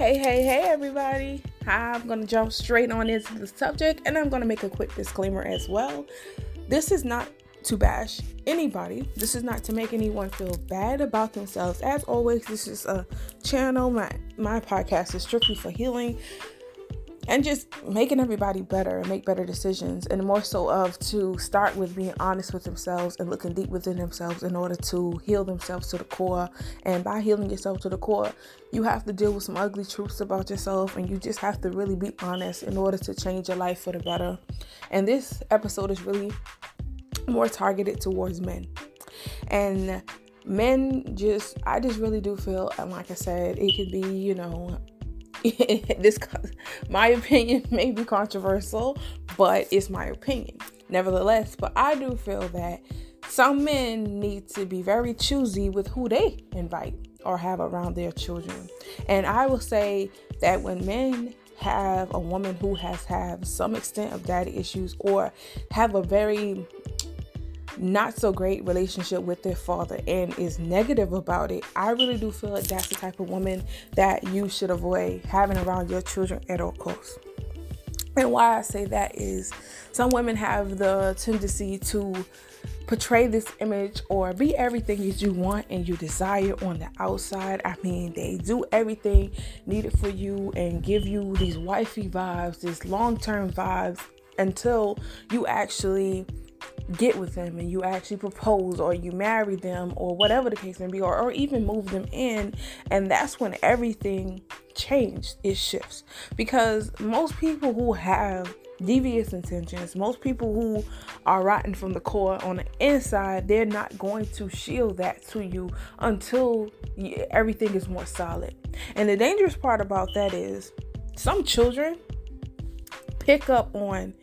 Hey, hey, hey, everybody. I'm going to jump straight on into the subject and I'm going to make a quick disclaimer as well. This is not to bash anybody. This is not to make anyone feel bad about themselves. As always, this is a channel. My my podcast is strictly for healing and just making everybody better and make better decisions and more so of to start with being honest with themselves and looking deep within themselves in order to heal themselves to the core. And by healing yourself to the core you have to deal with some ugly truths about yourself and you just have to really be honest in order to change your life for the better. And this episode is really more targeted towards men. And men just i just really do feel and like i said it could be you know this my opinion may be controversial, but it's my opinion. Nevertheless, but I do feel that some men need to be very choosy with who they invite or have around their children. And I will say that when men have a woman who has had some extent of daddy issues or have a very not so great relationship with their father and is negative about it, I really do feel like that's the type of woman that you should avoid having around your children at all costs. And why I say that is some women have the tendency to portray this image or be everything that you want and you desire on the outside. I mean, they do everything needed for you and give you these wifey vibes, these long term vibes until you actually get with them and you actually propose or you marry them or whatever the case may be or, or even move them in and that's when everything changed it shifts. Because most people who have devious intentions most people who are rotten from the core on the inside they're not going to shield that to you until everything is more solid. And the dangerous part about that is some children pick up on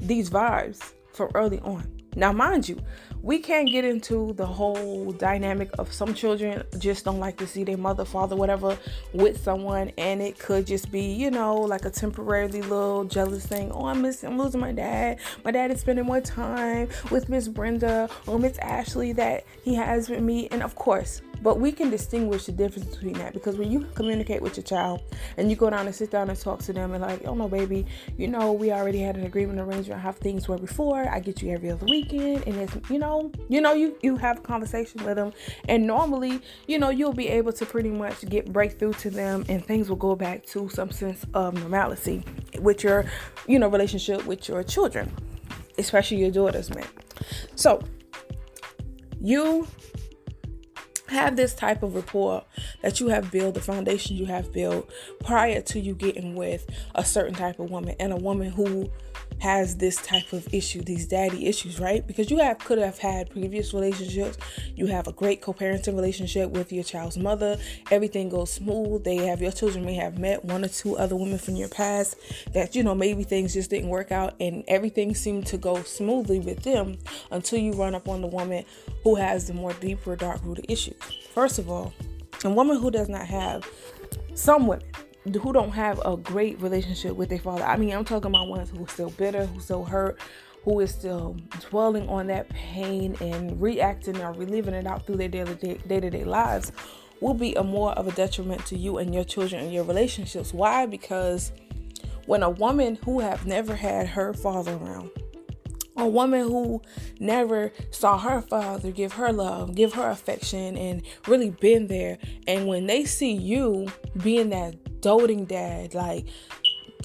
these vibes from early on now, mind you, we can't get into the whole dynamic of some children just don't like to see their mother, father, whatever with someone, and it could just be, you know, like a temporarily little jealous thing. Oh, I'm missing, I'm losing my dad. My dad is spending more time with Miss Brenda or Miss Ashley that he has with me, and of course, but we can distinguish the difference between that because when you communicate with your child and you go down and sit down and talk to them and like, oh no, baby, you know, we already had an agreement arrangement how things were before. I get you every other weekend, and it's you know, you know, you you have a conversation with them, and normally, you know, you'll be able to pretty much get breakthrough to them, and things will go back to some sense of normalcy with your, you know, relationship with your children, especially your daughters, man. So you have this type of rapport that you have built, the foundation you have built prior to you getting with a certain type of woman and a woman who has this type of issue, these daddy issues, right? Because you have could have had previous relationships, you have a great co-parenting relationship with your child's mother, everything goes smooth. They have your children may have met one or two other women from your past that you know maybe things just didn't work out and everything seemed to go smoothly with them until you run up on the woman who has the more deeper dark rooted issues. First of all, a woman who does not have some women who don't have a great relationship with their father. I mean, I'm talking about ones who are still bitter, who still hurt, who is still dwelling on that pain and reacting or reliving it out through their daily day to day lives will be a more of a detriment to you and your children and your relationships. Why? Because when a woman who have never had her father around a woman who never saw her father give her love, give her affection, and really been there. And when they see you being that doting dad, like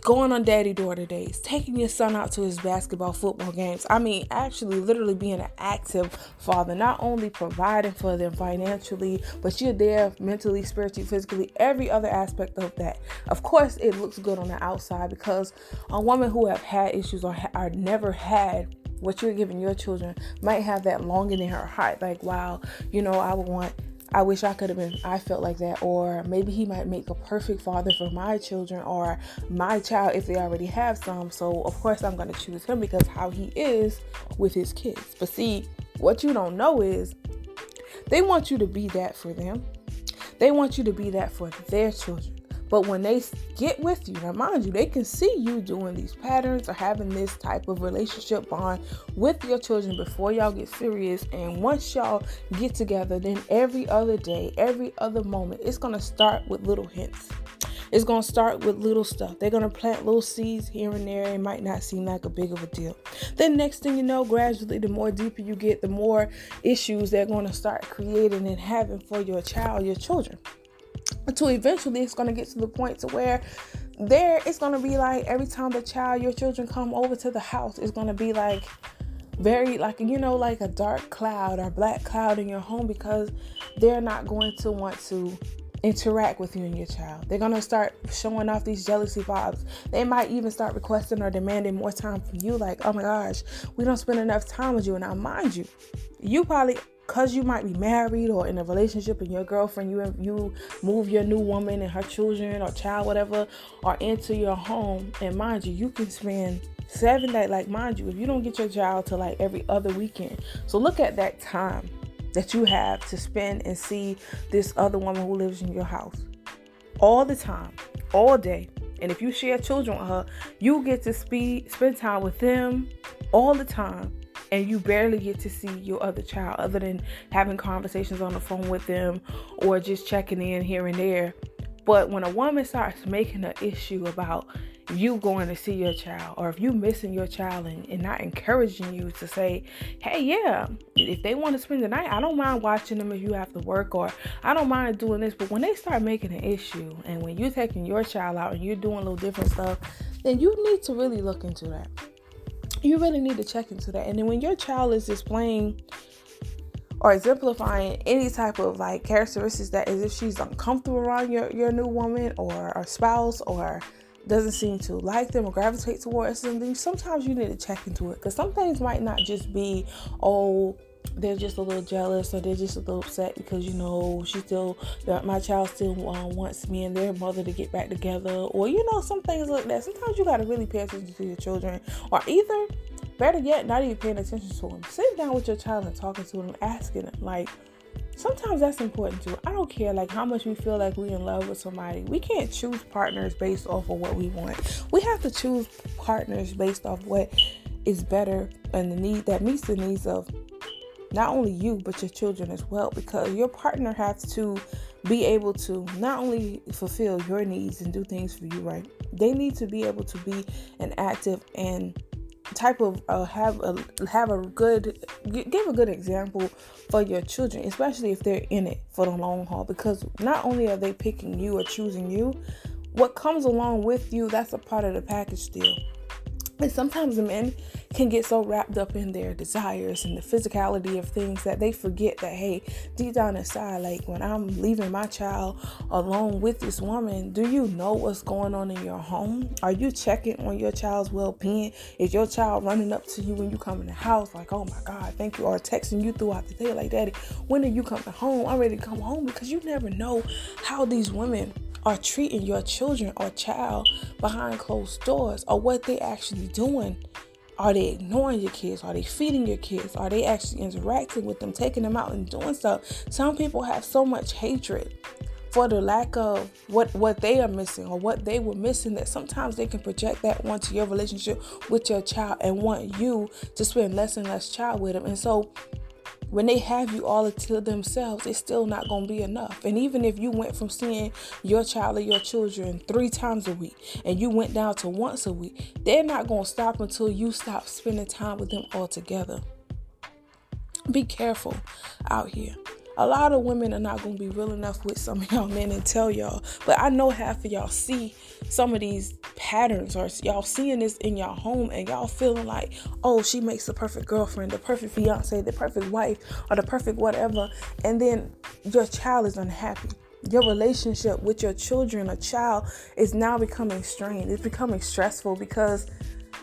going on daddy daughter days, taking your son out to his basketball, football games. I mean, actually, literally being an active father, not only providing for them financially, but you're there mentally, spiritually, physically, every other aspect of that. Of course, it looks good on the outside because a woman who have had issues or, ha- never had what you're giving your children might have that longing in her heart like wow you know i would want I wish I could have been, I felt like that. Or maybe he might make a perfect father for my children or my child if they already have some. So, of course, I'm going to choose him because how he is with his kids. But see, what you don't know is they want you to be that for them, they want you to be that for their children. But when they get with you, now mind you, they can see you doing these patterns or having this type of relationship bond with your children before y'all get serious. And once y'all get together, then every other day, every other moment, it's gonna start with little hints. It's to start with little stuff. They're to plant little seeds here and there. It might not seem like a big of a deal. Then, next thing you know, gradually, the more deeper you get, the more issues they're to start creating and having for your child, your children. Until eventually, it's going to get to the point to where there it's going to be like every time the child, your children come over to the house, it's going to be like, very like you know like a dark cloud or black cloud in your home because they're not going to want to interact with you and your child. They're going to start showing off these jealousy vibes. They might even start requesting or demanding more time from you like, "Oh my gosh, we don't spend enough time with you." And I mind you, you probably cuz you might be married or in a relationship and your girlfriend you you move your new woman and her children or child whatever are into your home and mind you, you can spend seven days like mind you if you don't get your child to like every other weekend so look at that time that you have to spend and see this other woman who lives in your house all the time, all day. And if you share children with her, you get to speed, spend time with them all the time. And you barely get to see your other child other than having conversations on the phone with them or just checking in here and there. But when a woman starts making an issue about you going to see your child or if you missing your child and, and not encouraging you to say hey yeah if they want to spend the night i don't mind watching them if you have to work or i don't mind doing this but when they start making an issue and when you're taking your child out and you're doing a little different stuff then you need to really look into that you really need to check into that and then when your child is displaying or exemplifying any type of like characteristics that is if she's uncomfortable around your, your new woman or, spouse or doesn't seem to like them or gravitate towards them, then sometimes you need to check into it. Because some things might not just be, oh, they're just a little jealous or they're just a little upset because you know she still my child still uh, wants me and their mother to get back together or you know some things like that sometimes you got to really pay attention to your children or either better yet not even paying attention to them sitting down with your child and talking to them asking them like sometimes that's important too. I don't care like how much we feel like we in love with somebody. We can't choose partners based off of what we want. We have to choose partners based off what is better and the need that meets the needs of not only you but your children as well because your partner has to be able to not only fulfill your needs and do things for you right? They need to be able to be an active and type of uh, have a have a good give a good example for your children especially if they're in it for the long haul because not only are they picking you or choosing you what comes along with you that's a part of the package deal and sometimes men can get so wrapped up in their desires and the physicality of things that they forget that, hey, deep down inside, like when I'm leaving my child alone with this woman, do you know what's going on in your home? Are you checking on your child's well being? Is your child running up to you when you come in the house, like, oh my God, thank you, or texting you throughout the day, like, Daddy, when are you coming home? I'm ready to come home because you never know how these women are treating your children or child behind closed doors or what they actually doing. Are they ignoring your kids? Are they feeding your kids? Are they actually interacting with them, taking them out and doing stuff? Some people have so much hatred for the lack of what what they are missing or what they were missing that sometimes they can project that onto your relationship with your child and want you to spend less and less child with them. And so when they have you all to themselves, it's still not going to be enough. And even if you went from seeing your child or your children three times a week and you went down to once a week, they're not going to stop until you stop spending time with them altogether. Be careful out here a lot of women are not going to be real enough with some of y'all men and tell y'all. But I know half of y'all see some of these patterns or y'all seeing this in y'all home and y'all feeling like, oh, she makes the perfect girlfriend, the perfect fiance, the perfect wife, or the perfect whatever. And then your child is unhappy. Your relationship with your children or child is now becoming strained. It's becoming stressful because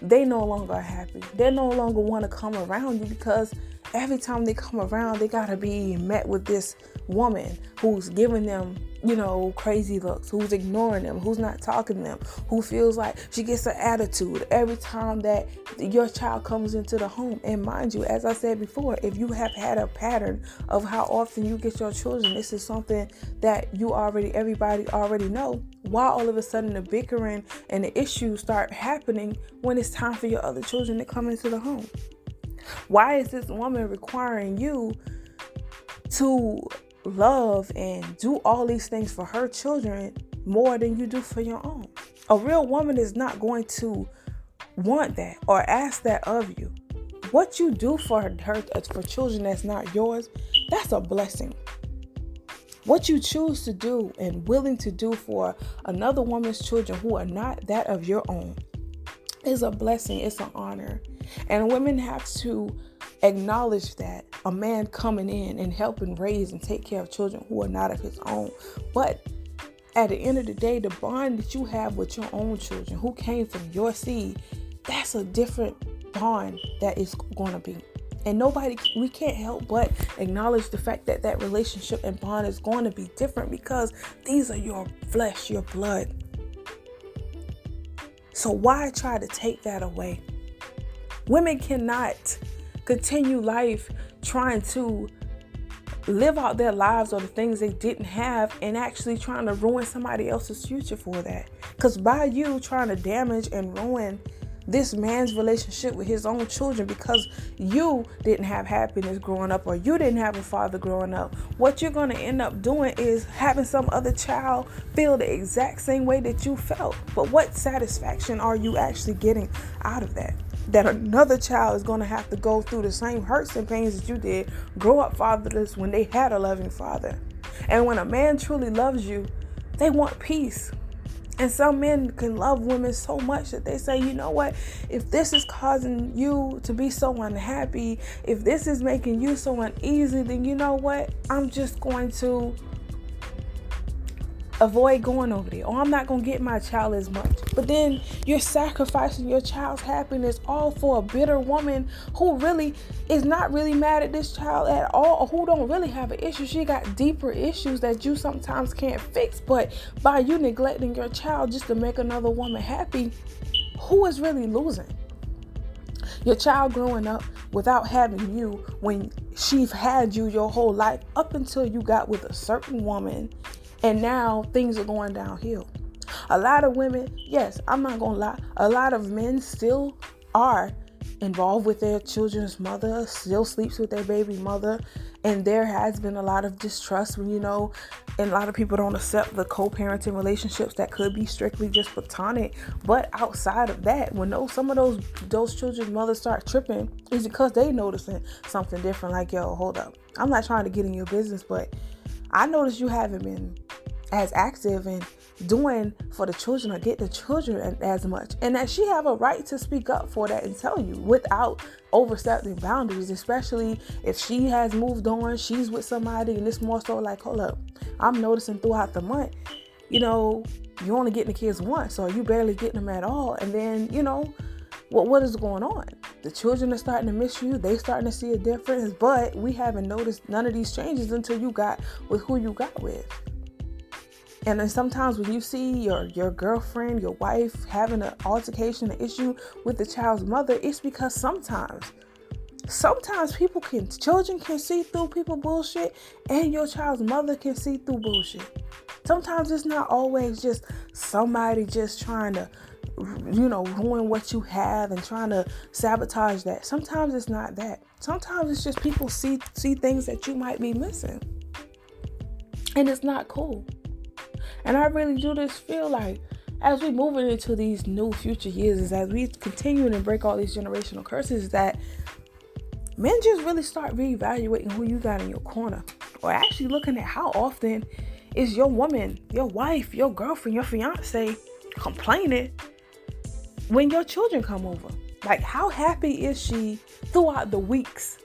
they no longer are happy. They no longer want to come around you because every time they come around, they gotta be met with this woman who's giving them, you know, crazy looks, who's ignoring them, who's not talking to them, who feels like she gets an attitude every time that your child comes into the home. And mind you, as I said before, if you have had a pattern of how often you get your children, this is something that you already, everybody already know. Why all of a sudden the bickering and the issues start happening when it's time for your other children to come into the home? Why is this woman requiring you to love and do all these things for her children more than you do for your own. A real woman is not going to want that or ask that of you. What you do for her, for children that's not yours, that's a blessing. What you choose to do and willing to do for another woman's children who are not that of your own is a blessing, it's an honor. And women have to acknowledge that a man coming in and helping raise and take care of children who are not of his own. But at the end of the day, the bond that you have with your own children who came from your seed, that's a different bond that is going to be. And nobody, we can't help but acknowledge the fact that that relationship and bond is going to be different because these are your flesh, your blood. So why try to take that away? Women cannot continue life trying to live out their lives or the things they didn't have and actually trying to ruin somebody else's future for that. Because by you trying to damage and ruin this man's relationship with his own children because you didn't have happiness growing up or you didn't have a father growing up. What you're going to end up doing is having some other child feel the exact same way that you felt. But what satisfaction are you actually getting out of that? That another child is going to have to go through the same hurts and pains that you did, grow up fatherless when they had a loving father. And when a man truly loves you, they want peace. And some men can love women so much that they say, you know what? If this is causing you to be so unhappy, if this is making you so uneasy, then you know what? I'm just going to avoid going over there, or I'm not gonna get my child as much. But then you're sacrificing your child's happiness all for a bitter woman who really is not really mad at this child at all, or who don't really have an issue. She got deeper issues that you sometimes can't fix. But by you neglecting your child just to make another woman happy, who is really losing? Your child growing up without having you when she's had you your whole life up until you got with a certain woman and now things are going downhill. A lot of women, yes, I'm not gonna lie, a lot of men still are involved with their children's mother, still sleeps with their baby mother, and there has been a lot of distrust when you know, and a lot of people don't accept the co-parenting relationships that could be strictly just platonic. But outside of that, when those some of those those children's mothers start tripping, is because they noticing something different. Like, yo, hold up, I'm not trying to get in your business, but I noticed you haven't been as active and doing for the children or get the children as much. And that she have a right to speak up for that and tell you without overstepping boundaries especially if she has moved on she's with somebody and it's more so like hold up i'm noticing throughout the month you know you're only getting the kids once or you barely getting them at all. And then you know what what is going on? The children are starting to miss you. They starting to see a difference. But we haven't noticed none of these changes until you got with who you got with and then sometimes when you see your your girlfriend, your wife having an altercation, an issue with the child's mother, it's because sometimes sometimes people can children can see through people bullshit and your child's mother can see through bullshit. Sometimes it's not always just somebody just trying to you know ruin what you have and trying to sabotage that. Sometimes it's not that. Sometimes it's just people see see things that you might be missing. And it's not cool. And I really do just feel like as we moving into these new future years, is as we continue to break all these generational curses, that men just really start reevaluating who you got in your corner, or actually looking at how often is your woman, your wife, your girlfriend, your fiance complaining when your children come over. Like, how happy is she throughout the weeks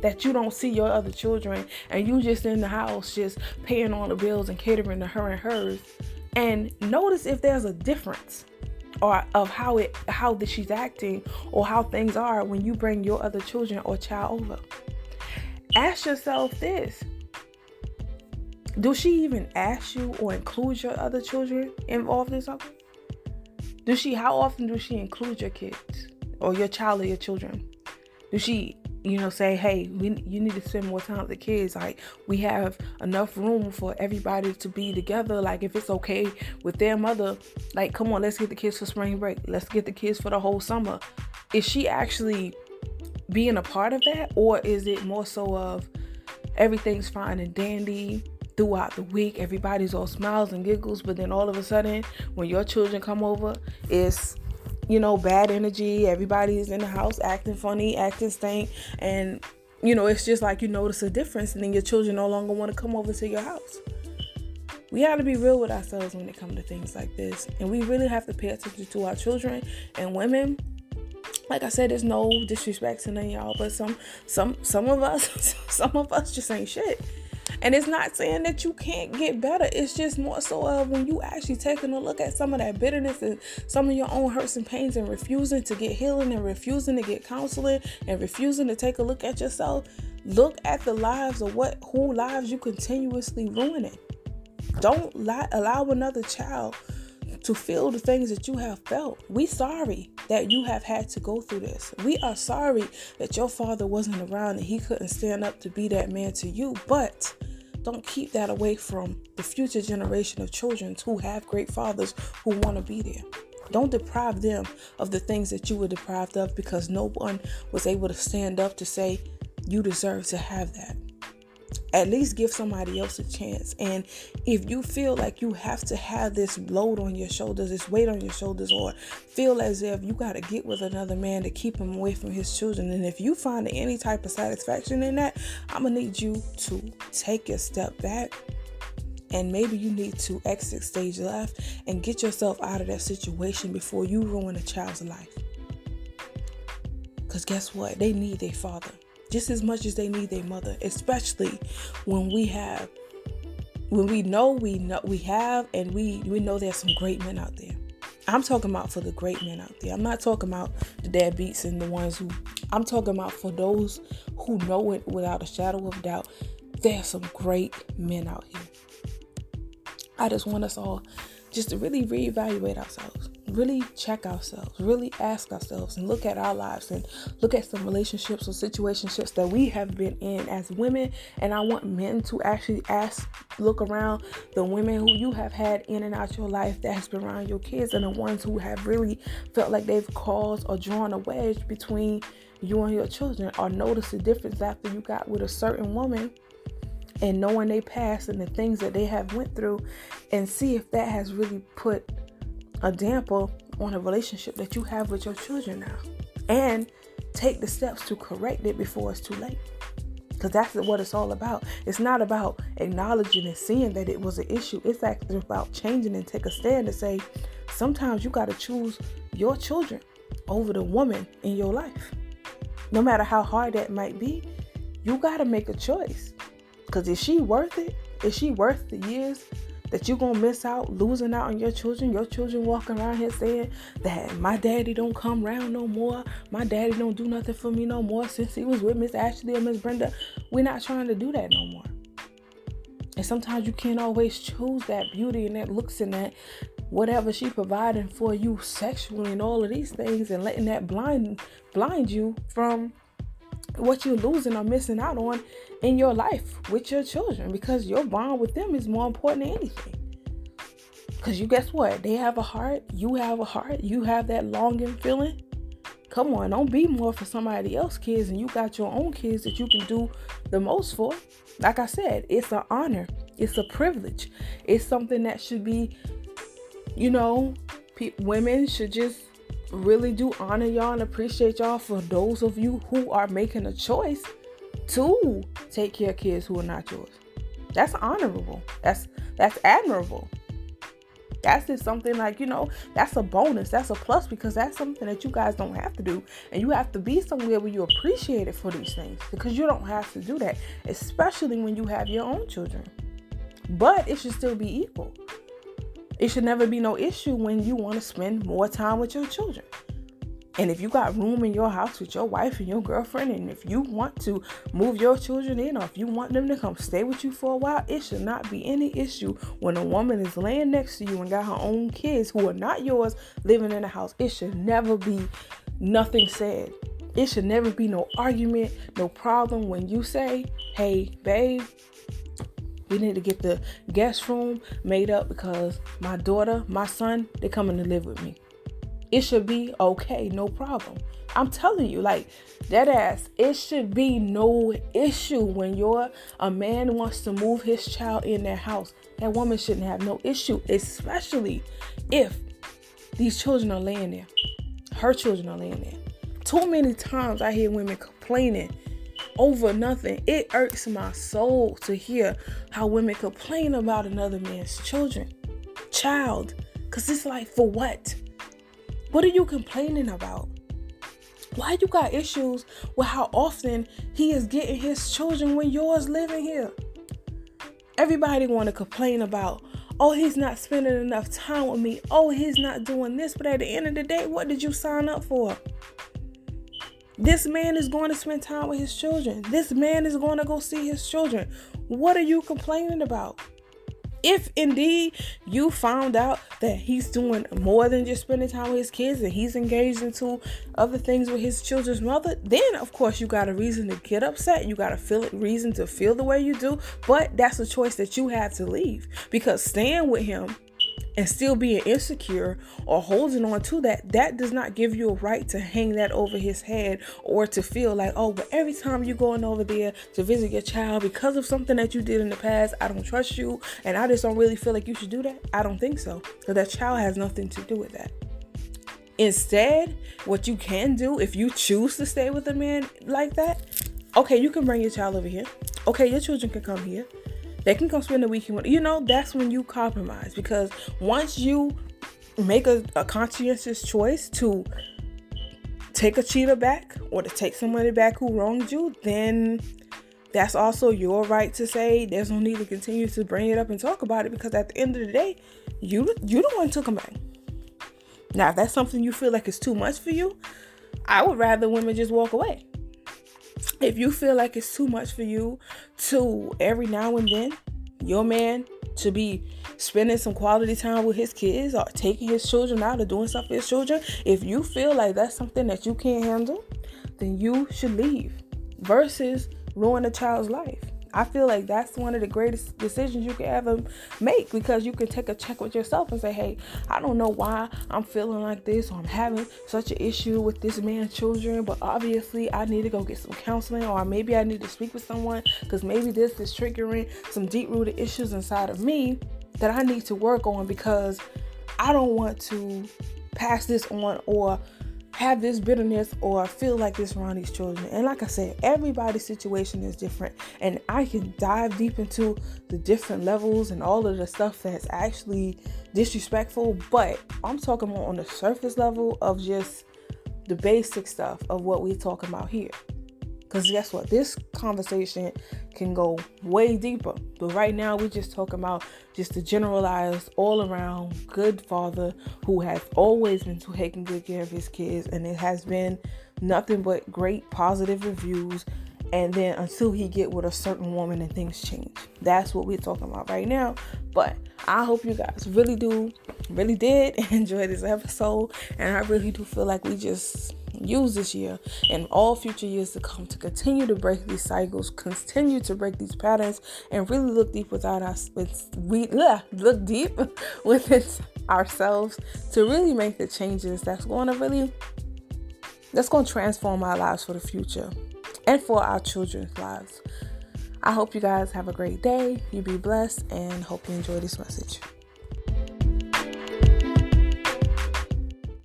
that you don't see your other children and you just in the house just paying all the bills and catering to her and hers. And notice if there's a difference or of how it how that she's acting or how things are when you bring your other children or child over. Ask yourself this. Do she even ask you or include your other children involved in something? Does she how often does she include your kids or your child or your children? Does she you know, say, hey, we, you need to spend more time with the kids. Like, we have enough room for everybody to be together. Like, if it's okay with their mother, like, come on, let's get the kids for spring break. Let's get the kids for the whole summer. Is she actually being a part of that? Or is it more so of everything's fine and dandy? throughout the week. Everybody's all smiles and giggles, but then all of a sudden, when your children come over, it's you know bad energy. Everybody's in the house acting funny, acting stank, and you know it's just like you notice a difference, and then your children no longer want to come over to your house. We have to be real with ourselves when it comes to things like this, and we really have to pay attention to our children and women like I said, there's no disrespect to none y'all, but some some some of us some of us just ain't shit. And it's not saying that you can't get better. It's just more so of when you actually taking a look at some of that bitterness and some of your own hurts and pains and refusing to get healing and refusing to get counseling and refusing to take a look at yourself. Look at the lives of what who lives you continuously ruining. Don't lie, allow another child to feel the things that you have felt. We sorry that you have had to go through this. We are sorry that your father wasn't around and he couldn't stand up to be that man to you. But don't keep that away from the future generation of children who have great fathers who want to be there. Don't deprive them of the things that you were deprived of because no one was able to stand up to say you deserve to have that at least give somebody else a chance. And if you feel like you have to have this load on your shoulders, this weight on your shoulders, or feel as if you got to get with another man to keep him away from his children, and if you find any type of satisfaction in that, I'm gonna need you to take a step back. And maybe you need to exit stage left and get yourself out of that situation before you ruin a child's life. Because guess what? They need their father just as much as they need their mother, especially when we have when we know we know we have and we we know there's some great men out there. I'm talking about for the great men out there. I'm not talking about the deadbeats and the ones who I'm talking about for those who know it without a shadow of doubt. There's some great men out here. I just want us all just to really reevaluate ourselves really check ourselves, really ask ourselves, and look at our lives and look at some relationships or situationships that we have been in as women. And I want men to actually ask, look around the women who you have had in and out your life that has been around your kids, and the ones who have really felt like they've caused or drawn a wedge between you and your children, or notice the difference after you got with a certain woman and knowing they past and the things that they have went through and see if that has really put a damper on a relationship that you have with your children now. And take the steps to correct it before it's too late. Because that's what it's all about. It's not about acknowledging and seeing that it was an issue. It's actually about changing and take a stand to say sometimes you got to choose your children over the woman in your life. No matter how hard that might be you got to make a choice because is she worth it is she worth the years that you're gonna miss out losing out on your children your children walking around here saying that my daddy don't come around no more my daddy don't do nothing for me no more since he was with miss ashley or miss brenda we're not trying to do that no more. And sometimes you can't always choose that beauty and that looks and that whatever she providing for you sexually and all of these things and letting that blind blind you from what you're losing or missing out on in your life with your children because your bond with them is more important than anything. Because you guess what? They have a heart, you have a heart, you have that longing feeling. Come on, don't be more for somebody else's kids and you got your own kids that you can do the most for. Like I said, it's an honor, it's a privilege, it's something that should be, you know, pe- women should just really do honor y'all and appreciate y'all for those of you who are making a choice to take care of kids who are not yours. That's honorable. That's that's admirable. That's just something like, you know, that's a bonus. That's a plus because that's something that you guys don't have to do. And you have to be somewhere where you appreciate it for these things because you don't have to do that, especially when you have your own children. But it should still be equal. It should never be no issue when you want to spend more time with your children. And if you got room in your house with your wife and your girlfriend, and if you want to move your children in, or if you want them to come stay with you for a while, it should not be any issue when a woman is laying next to you and got her own kids who are not yours living in the house. It should never be nothing said. It should never be no argument, no problem when you say, hey, babe, we need to get the guest room made up because my daughter, my son, they're coming to live with me. it should be okay, no problem. I'm telling you, like that ass, it should be no issue when you're a man wants to move his child in their house. That woman shouldn't have no issue, especially if these children are laying there. Her children are laying there. Too many times I hear women complaining over nothing. It irks my soul to hear how women complain about another man's children, child. Cause it's like, for what? What are you complaining about? Why you got issues with how often he is getting his children when yours living here? Everybody want to complain about, oh, he's not spending enough time with me. Oh, he's not doing this. But at the end of the day, what did you sign up for? This man is going to spend time with his children. This man is going to go see his children. What are you complaining about? if indeed you found out that he's doing more than just spending time with his kids and he's engaged into other things with his children's mother, then of course you got a reason to get upset. You got a feel reason to feel the way you do, but that's a choice that you have to leave because staying with him and still being insecure or holding on to that, that does not give you a right to hang that over his head or to feel like, oh, but every time you're going over there to visit your child because of something that you did in the past, I don't trust you and I just don't really feel like you should do that. I don't think so. Because that child has nothing to do with that. Instead, what you can do if you choose to stay with a man like that, okay, you can bring your child over here. Okay, your children can come here. They can come spend weekend with you know, that's when you compromise because once you make a, a conscientious choice to take a cheater back or to take somebody back who wronged you, then that's also your right to say there's no need to continue to bring it up and talk about it because at the end of the day, you you the one took them back. Now, if that's something you feel like is too much for you, I would rather women just walk away if you feel like it's too much for you to every now and then your man to be spending some quality time with his kids or taking his children out or doing stuff for his children, if you feel like that's something that you can't handle, then you should leave versus ruin a child's life. I feel like that's one of the greatest decisions you can ever make because you can take a check with yourself and say, hey, I don't know why I'm feeling like this or I'm having such an issue with this man's children, but obviously I need to go get some counseling or maybe I need to speak with someone because maybe this is triggering some deep rooted issues inside of me that I need to work on because I don't want to pass this on or have this bitterness or feel like this around these children. And like I said, everybody's situation is different. And I can dive deep into the different levels and all of the stuff that's actually disrespectful. But I'm talking more on the surface level of just the basic stuff of what we're talking about here. Because guess what? This conversation can go way deeper. But right now, we're just talking about just the generalized, all around good father who has always been taking good care of his kids. And it has been nothing but great positive reviews. And then until he get with a certain woman and things change. That's what we're talking about right now. But I hope you guys really do, really did enjoy this episode. And I really do feel like we just use this year and all future years to come to continue to break these cycles, continue to break these patterns, and really look deep without us. With we look deep within ourselves to really make the changes that's going to really that's going to transform our lives for the future and for our children's lives. I hope you guys have a great day. You be blessed and hope you enjoy this message.